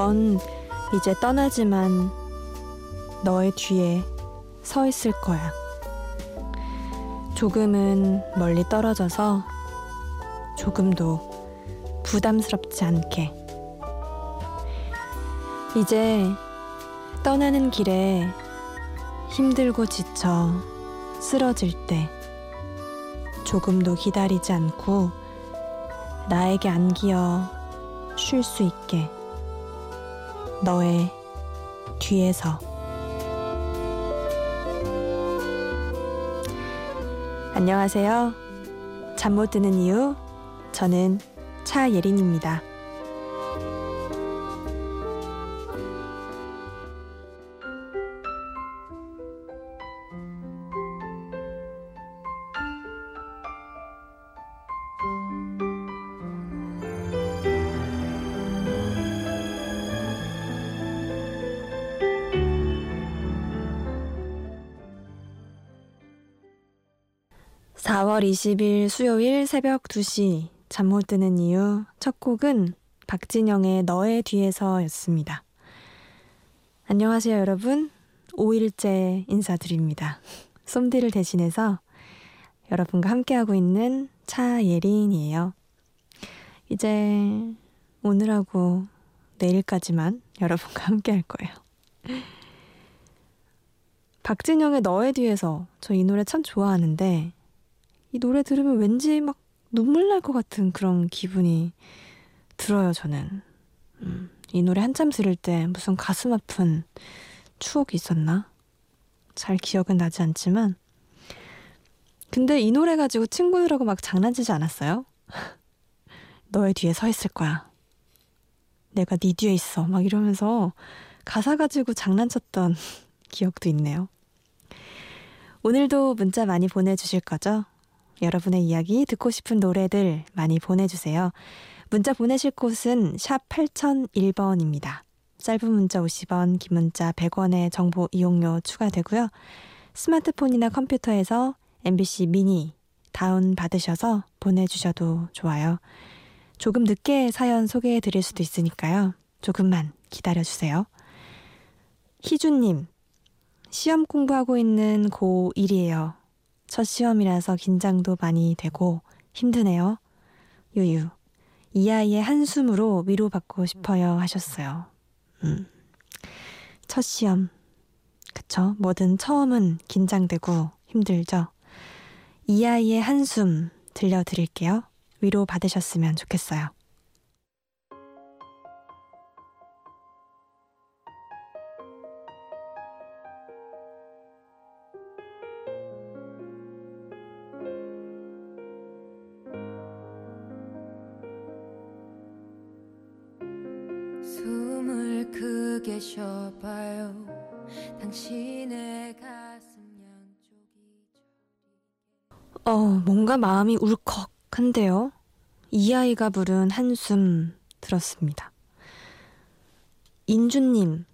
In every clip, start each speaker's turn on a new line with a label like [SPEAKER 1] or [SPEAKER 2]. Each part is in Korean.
[SPEAKER 1] 넌 이제 떠나지만 너의 뒤에 서 있을 거야. 조금은 멀리 떨어져서 조금도 부담스럽지 않게. 이제 떠나는 길에 힘들고 지쳐 쓰러질 때 조금도 기다리지 않고 나에게 안기어 쉴 수 있게 너의 뒤에서 안녕하세요. 잠 못 드는 이유 저는 차예린입니다. 4월 20일 수요일 새벽 2시 잠 못 드는 이유 첫 곡은 박진영의 너의 뒤에서였습니다. 안녕하세요 여러분. 5일째 인사드립니다. 솜디를 대신해서 여러분과 함께하고 있는 차예린이에요. 이제 오늘하고 내일까지만 여러분과 함께할 거예요. 박진영의 너의 뒤에서 저 이 노래 참 좋아하는데 이 노래 들으면 왠지 막 눈물 날 것 같은 그런 기분이 들어요, 저는. 음, 이 노래 한참 들을 때 무슨 가슴 아픈 추억이 있었나? 잘 기억은 나지 않지만. 근데 이 노래 가지고 친구들하고 막 장난치지 않았어요? 너의 뒤에 서 있을 거야. 내가 네 뒤에 있어. 막 이러면서 가사 가지고 장난쳤던 기억도 있네요. 오늘도 문자 많이 보내주실 거죠? 여러분의 이야기 듣고 싶은 노래들 많이 보내주세요. 문자 보내실 곳은 샵 8001번입니다. 짧은 문자 50원, 긴 문자 100원의 정보 이용료 추가되고요. 스마트폰이나 컴퓨터에서 MBC 미니 다운 받으셔서 보내주셔도 좋아요. 조금 늦게 사연 소개해 드릴 수도 있으니까요. 조금만 기다려 주세요. 희준님, 시험 공부하고 있는 고1이에요. 첫 시험이라서 긴장도 많이 되고 힘드네요. 유유. 이 아이의 한숨으로 위로받고 싶어요 하셨어요. 음. 첫 시험. 그쵸? 뭐든 처음은 긴장되고 힘들죠? 이 아이의 한숨 들려드릴게요. 위로 받으셨으면 좋겠어요. 쉬어봐요. 당신의 가슴 양쪽이 어 뭔가 마음이 울컥한데요. 이 아이가 부른 한숨 들었습니다. 인주님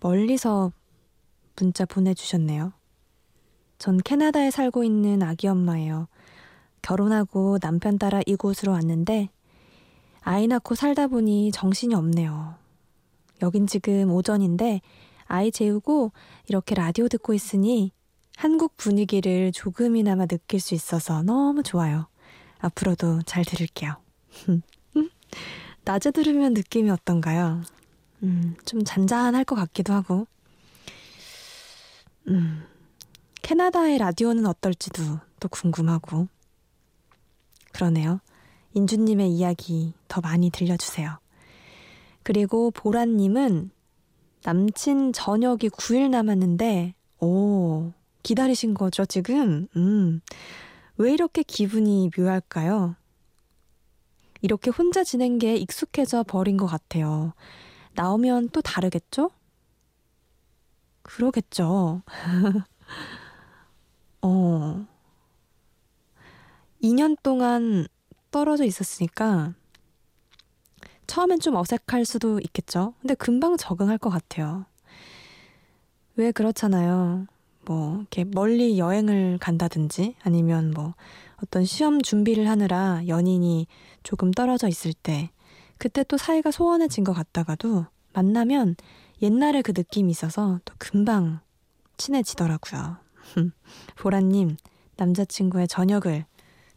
[SPEAKER 1] 멀리서 문자 보내주셨네요. 전 캐나다에 살고 있는 아기 엄마예요. 결혼하고 남편 따라 이곳으로 왔는데 아이 낳고 살다 보니 정신이 없네요. 여긴 지금 오전인데 아이 재우고 이렇게 라디오 듣고 있으니 한국 분위기를 조금이나마 느낄 수 있어서 너무 좋아요. 앞으로도 잘 들을게요. 낮에 들으면 느낌이 어떤가요? 음, 좀 잔잔할 것 같기도 하고. 음, 캐나다의 라디오는 어떨지도 또 궁금하고. 그러네요. 인주님의 이야기 더 많이 들려주세요. 그리고 보라님은 남친 저녁이 9일 남았는데, 오, 기다리신 거죠, 지금? 음, 왜 이렇게 기분이 묘할까요? 이렇게 혼자 지낸 게 익숙해져 버린 것 같아요. 나오면 또 다르겠죠? 그러겠죠. 어. 2년 동안 떨어져 있었으니까 처음엔 좀 어색할 수도 있겠죠. 근데 금방 적응할 것 같아요. 왜 그렇잖아요. 뭐, 이렇게 멀리 여행을 간다든지 아니면 뭐 어떤 시험 준비를 하느라 연인이 조금 떨어져 있을 때 그때 또 사이가 소원해진 것 같다가도 만나면 옛날에 그 느낌이 있어서 또 금방 친해지더라고요. 보라님, 남자친구의 저녁을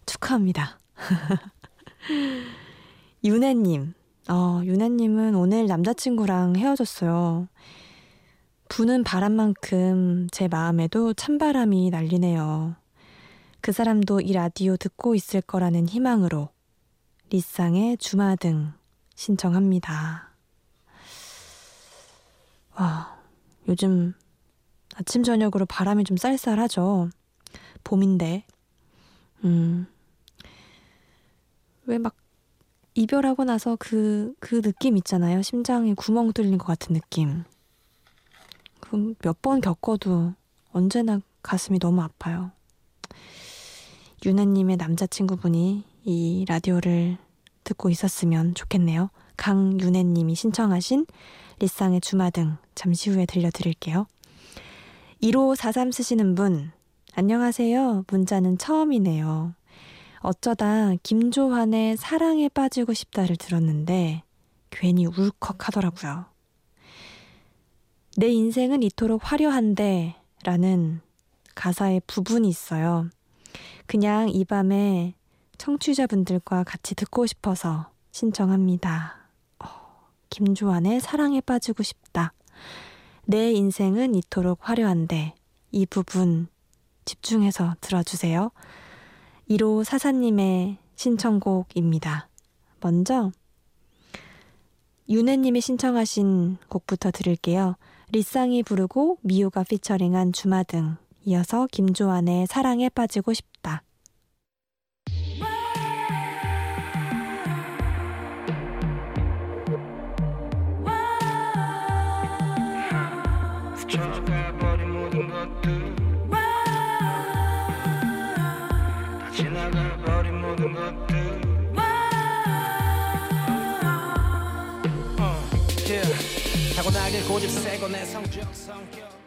[SPEAKER 1] 축하합니다. 윤혜님, 어, 윤혜님은 오늘 남자친구랑 헤어졌어요. 부는 바람만큼 제 마음에도 찬바람이 날리네요. 그 사람도 이 라디오 듣고 있을 거라는 희망으로 리쌍의 주마등 신청합니다. 와, 요즘 아침 저녁으로 바람이 좀 쌀쌀하죠. 봄인데. 음. 왜 막 이별하고 나서 그, 그 느낌 있잖아요. 심장에 구멍 뚫린 것 같은 느낌. 그 몇 번 겪어도 언제나 가슴이 너무 아파요. 유나님의 남자친구분이 이 라디오를 듣고 있었으면 좋겠네요. 강윤혜님이 신청하신 리쌍의 주마등 잠시 후에 들려드릴게요. 1543 쓰시는 분, 안녕하세요. 문자는 처음이네요. 어쩌다 김조한의 사랑에 빠지고 싶다를 들었는데 괜히 울컥 하더라고요. 내 인생은 이토록 화려한데 라는 가사의 부분이 있어요. 그냥 이 밤에 청취자분들과 같이 듣고 싶어서 신청합니다. 어, 김조한의 사랑에 빠지고 싶다. 내 인생은 이토록 화려한데 이 부분 집중해서 들어주세요. 1호 사사님의 신청곡입니다. 먼저 윤혜님이 신청하신 곡부터 들을게요. 리쌍이 부르고 미우가 피처링한 주마등 이어서 김조한의 사랑에 빠지고 싶다. 타고나길 고집 세고 내 성적 성격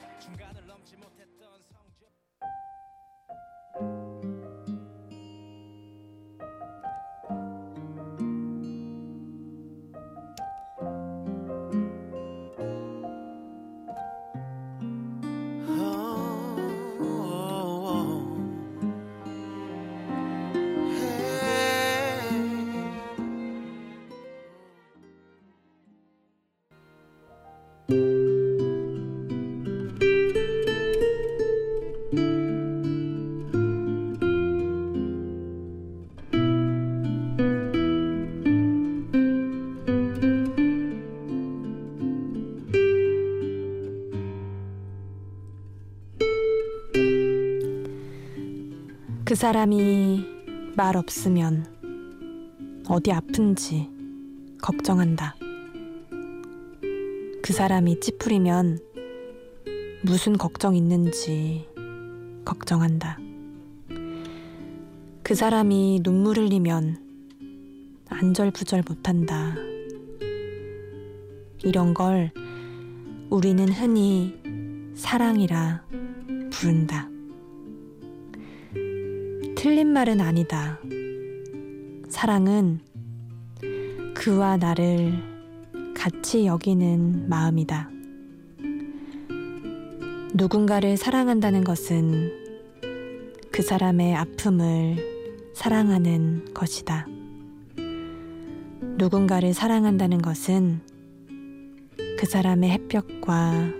[SPEAKER 1] 사람이 말 없으면 어디 아픈지 걱정한다. 그 사람이 찌푸리면 무슨 걱정 있는지 걱정한다. 그 사람이 눈물 흘리면 안절부절 못한다. 이런 걸 우리는 흔히 사랑이라 부른다. 틀린 말은 아니다. 사랑은 그와 나를 같이 여기는 마음이다. 누군가를 사랑한다는 것은 그 사람의 아픔을 사랑하는 것이다. 누군가를 사랑한다는 것은 그 사람의 햇볕과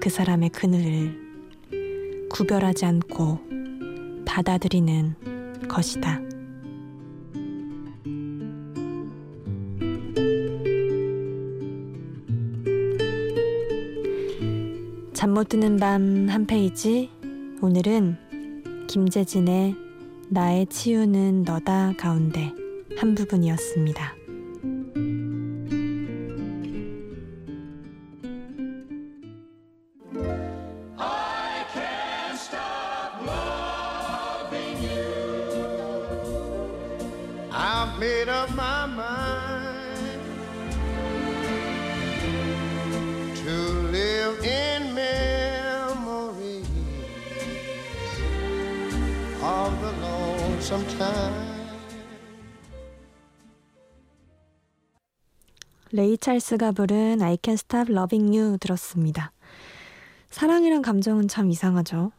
[SPEAKER 1] 그 사람의 그늘을 구별하지 않고 받아들이는 것이다. 잠 못 드는 밤 한 페이지 오늘은 김재진의 나의 치유는 너다 가운데 한 부분이었습니다.
[SPEAKER 2] made up my mind to live in memories of the lonesome time.
[SPEAKER 1] 레이 찰스가 부른 I Can't Stop Loving You 들었습니다. 사랑이란 감정은 참 이상하죠.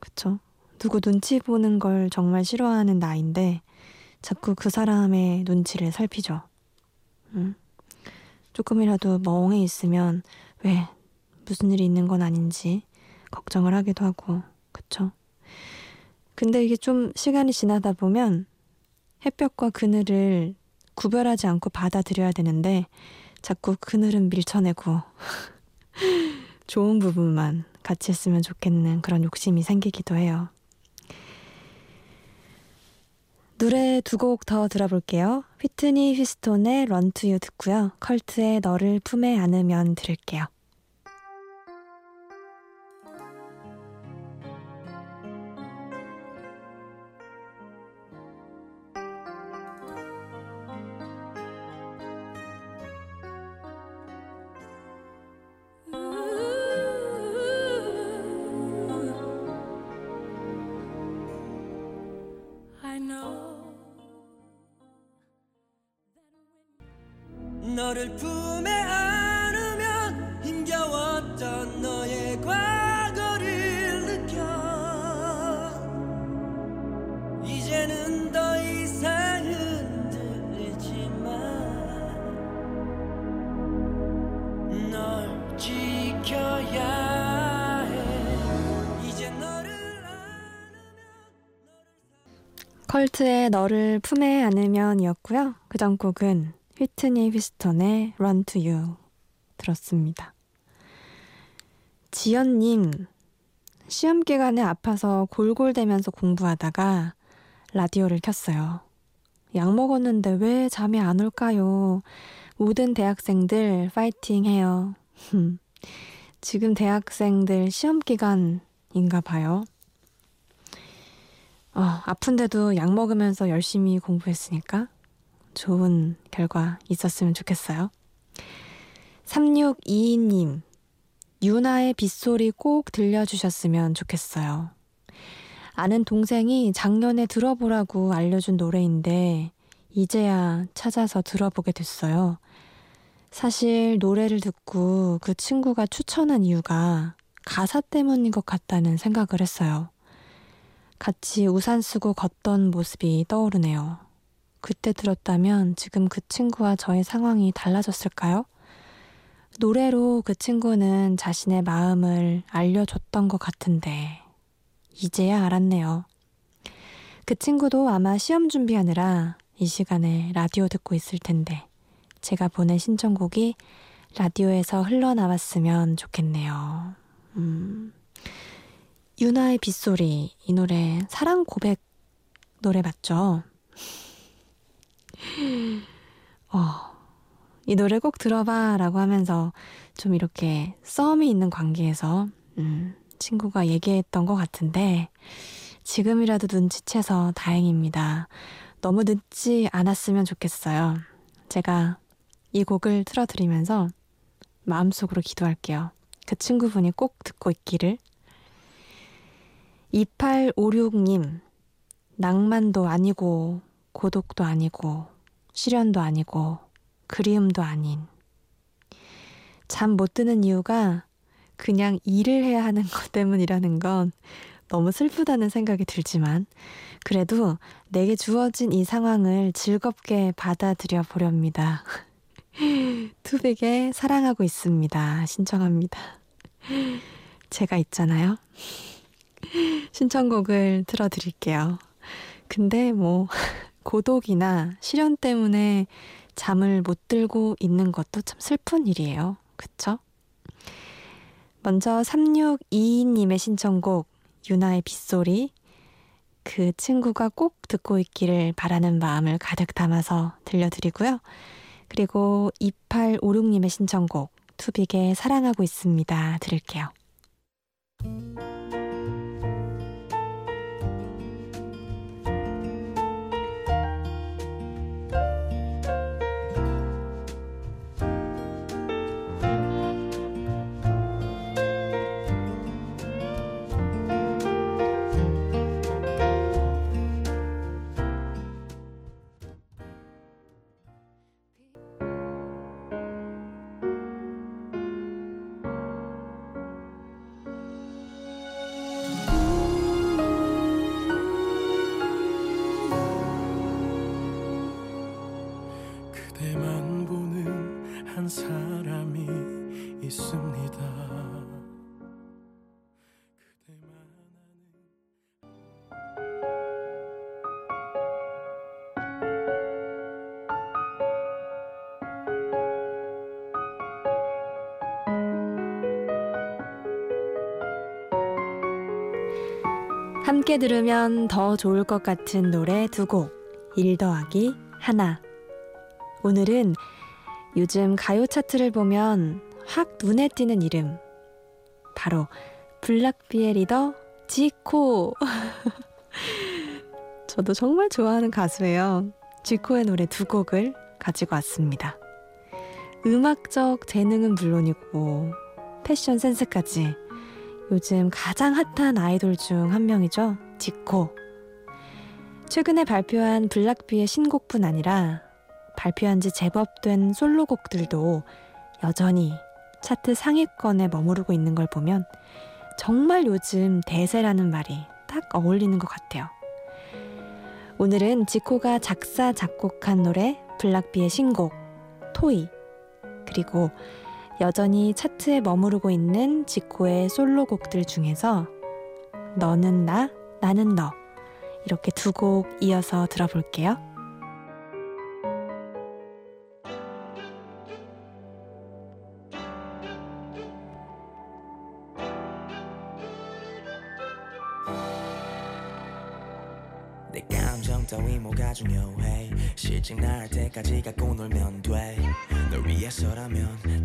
[SPEAKER 1] 그쵸? 누구 눈치 보는 걸 정말 싫어하는 나인데 자꾸 그 사람의 눈치를 살피죠. 음. 조금이라도 멍해 있으면 왜 무슨 일이 있는 건 아닌지 걱정을 하기도 하고 그쵸? 근데 이게 좀 시간이 지나다 보면 햇볕과 그늘을 구별하지 않고 받아들여야 되는데 자꾸 그늘은 밀쳐내고 좋은 부분만 같이 했으면 좋겠는 그런 욕심이 생기기도 해요. 노래 두 곡 더 들어볼게요. 휘트니 휘스톤의 런 투유 듣고요. 컬트의 너를 품에 안으면 들을게요. 컬트의 너를 품에 안으면 이었고요. 그 전 곡은 휘트니 휘스턴의 Run to You 들었습니다. 지연님, 시험 기간에 아파서 골골대면서 공부하다가 라디오를 켰어요. 약 먹었는데 왜 잠이 안 올까요? 모든 대학생들 파이팅 해요. 지금 대학생들 시험 기간인가 봐요. 어, 아픈데도 약 먹으면서 열심히 공부했으니까 좋은 결과 있었으면 좋겠어요. 3622님, 유나의 빗소리 꼭 들려주셨으면 좋겠어요. 아는 동생이 작년에 들어보라고 알려준 노래인데, 이제야 찾아서 들어보게 됐어요. 사실 노래를 듣고 그 친구가 추천한 이유가 가사 때문인 것 같다는 생각을 했어요. 같이 우산 쓰고 걷던 모습이 떠오르네요. 그때 들었다면 지금 그 친구와 저의 상황이 달라졌을까요? 노래로 그 친구는 자신의 마음을 알려줬던 것 같은데, 이제야 알았네요. 그 친구도 아마 시험 준비하느라 이 시간에 라디오 듣고 있을 텐데, 제가 보낸 신청곡이 라디오에서 흘러나왔으면 좋겠네요. 음. 유나의 빗소리, 이 노래, 사랑 고백 노래 맞죠? 어, 이 노래 꼭 들어봐 라고 하면서 좀 이렇게 썸이 있는 관계에서, 음, 친구가 얘기했던 것 같은데, 지금이라도 눈치채서 다행입니다. 너무 늦지 않았으면 좋겠어요. 제가 이 곡을 틀어드리면서 마음속으로 기도할게요. 그 친구분이 꼭 듣고 있기를. 2856님, 낭만도 아니고, 고독도 아니고, 시련도 아니고, 그리움도 아닌. 잠 못 드는 이유가 그냥 일을 해야 하는 것 때문이라는 건 너무 슬프다는 생각이 들지만, 그래도 내게 주어진 이 상황을 즐겁게 받아들여 보렵니다. 투빅에 사랑하고 있습니다. 신청합니다. 제가 있잖아요. 신청곡을 틀어드릴게요. 근데 뭐, 고독이나 시련 때문에 잠을 못 들고 있는 것도 참 슬픈 일이에요. 그쵸? 먼저 3622님의 신청곡, 유나의 빗소리, 그 친구가 꼭 듣고 있기를 바라는 마음을 가득 담아서 들려드리고요. 그리고 2856님의 신청곡, 투빅의 사랑하고 있습니다. 들을게요. 함께 들으면 더 좋을 것 같은 노래 두 곡, 1 더하기 하나. 오늘은 요즘 가요 차트를 보면 확 눈에 띄는 이름. 바로 블락비의 리더 지코. 저도 정말 좋아하는 가수예요. 지코의 노래 두 곡을 가지고 왔습니다. 음악적 재능은 물론이고 패션 센스까지 요즘 가장 핫한 아이돌 중 한 명이죠. 지코. 최근에 발표한 블락비의 신곡뿐 아니라 발표한 지 제법 된 솔로곡들도 여전히 차트 상위권에 머무르고 있는 걸 보면 정말 요즘 대세라는 말이 딱 어울리는 것 같아요. 오늘은 지코가 작사, 작곡한 노래 블락비의 신곡 토이 그리고 여전히 차트에 머무르고 있는 지코의 솔로곡들 중에서 너는 나, 나는 너 이렇게 두 곡 이어서 들어볼게요.
[SPEAKER 3] 중요해 실증 날 때까지 갖고 놀면 돼널 위해서라면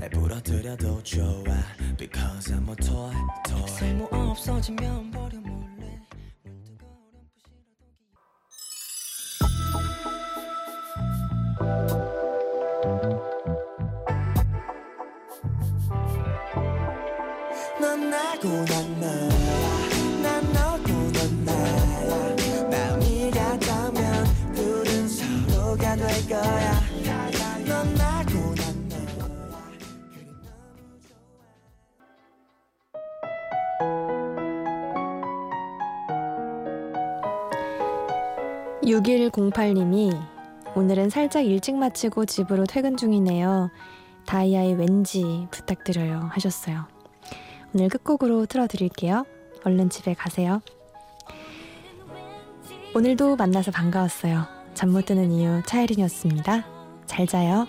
[SPEAKER 3] 넌 나고 난 너야 난 너고 넌 나야 마음이 같다면 둘은 서로가 될 거야 넌 나고 난 너야
[SPEAKER 1] 6108님이 오늘은 살짝 일찍 마치고 집으로 퇴근 중이네요. 다이아의 왠지 부탁드려요 하셨어요. 오늘 끝곡으로 틀어드릴게요. 얼른 집에 가세요. 오늘도 만나서 반가웠어요. 잠 못 드는 이유 차혜린이었습니다. 잘 자요.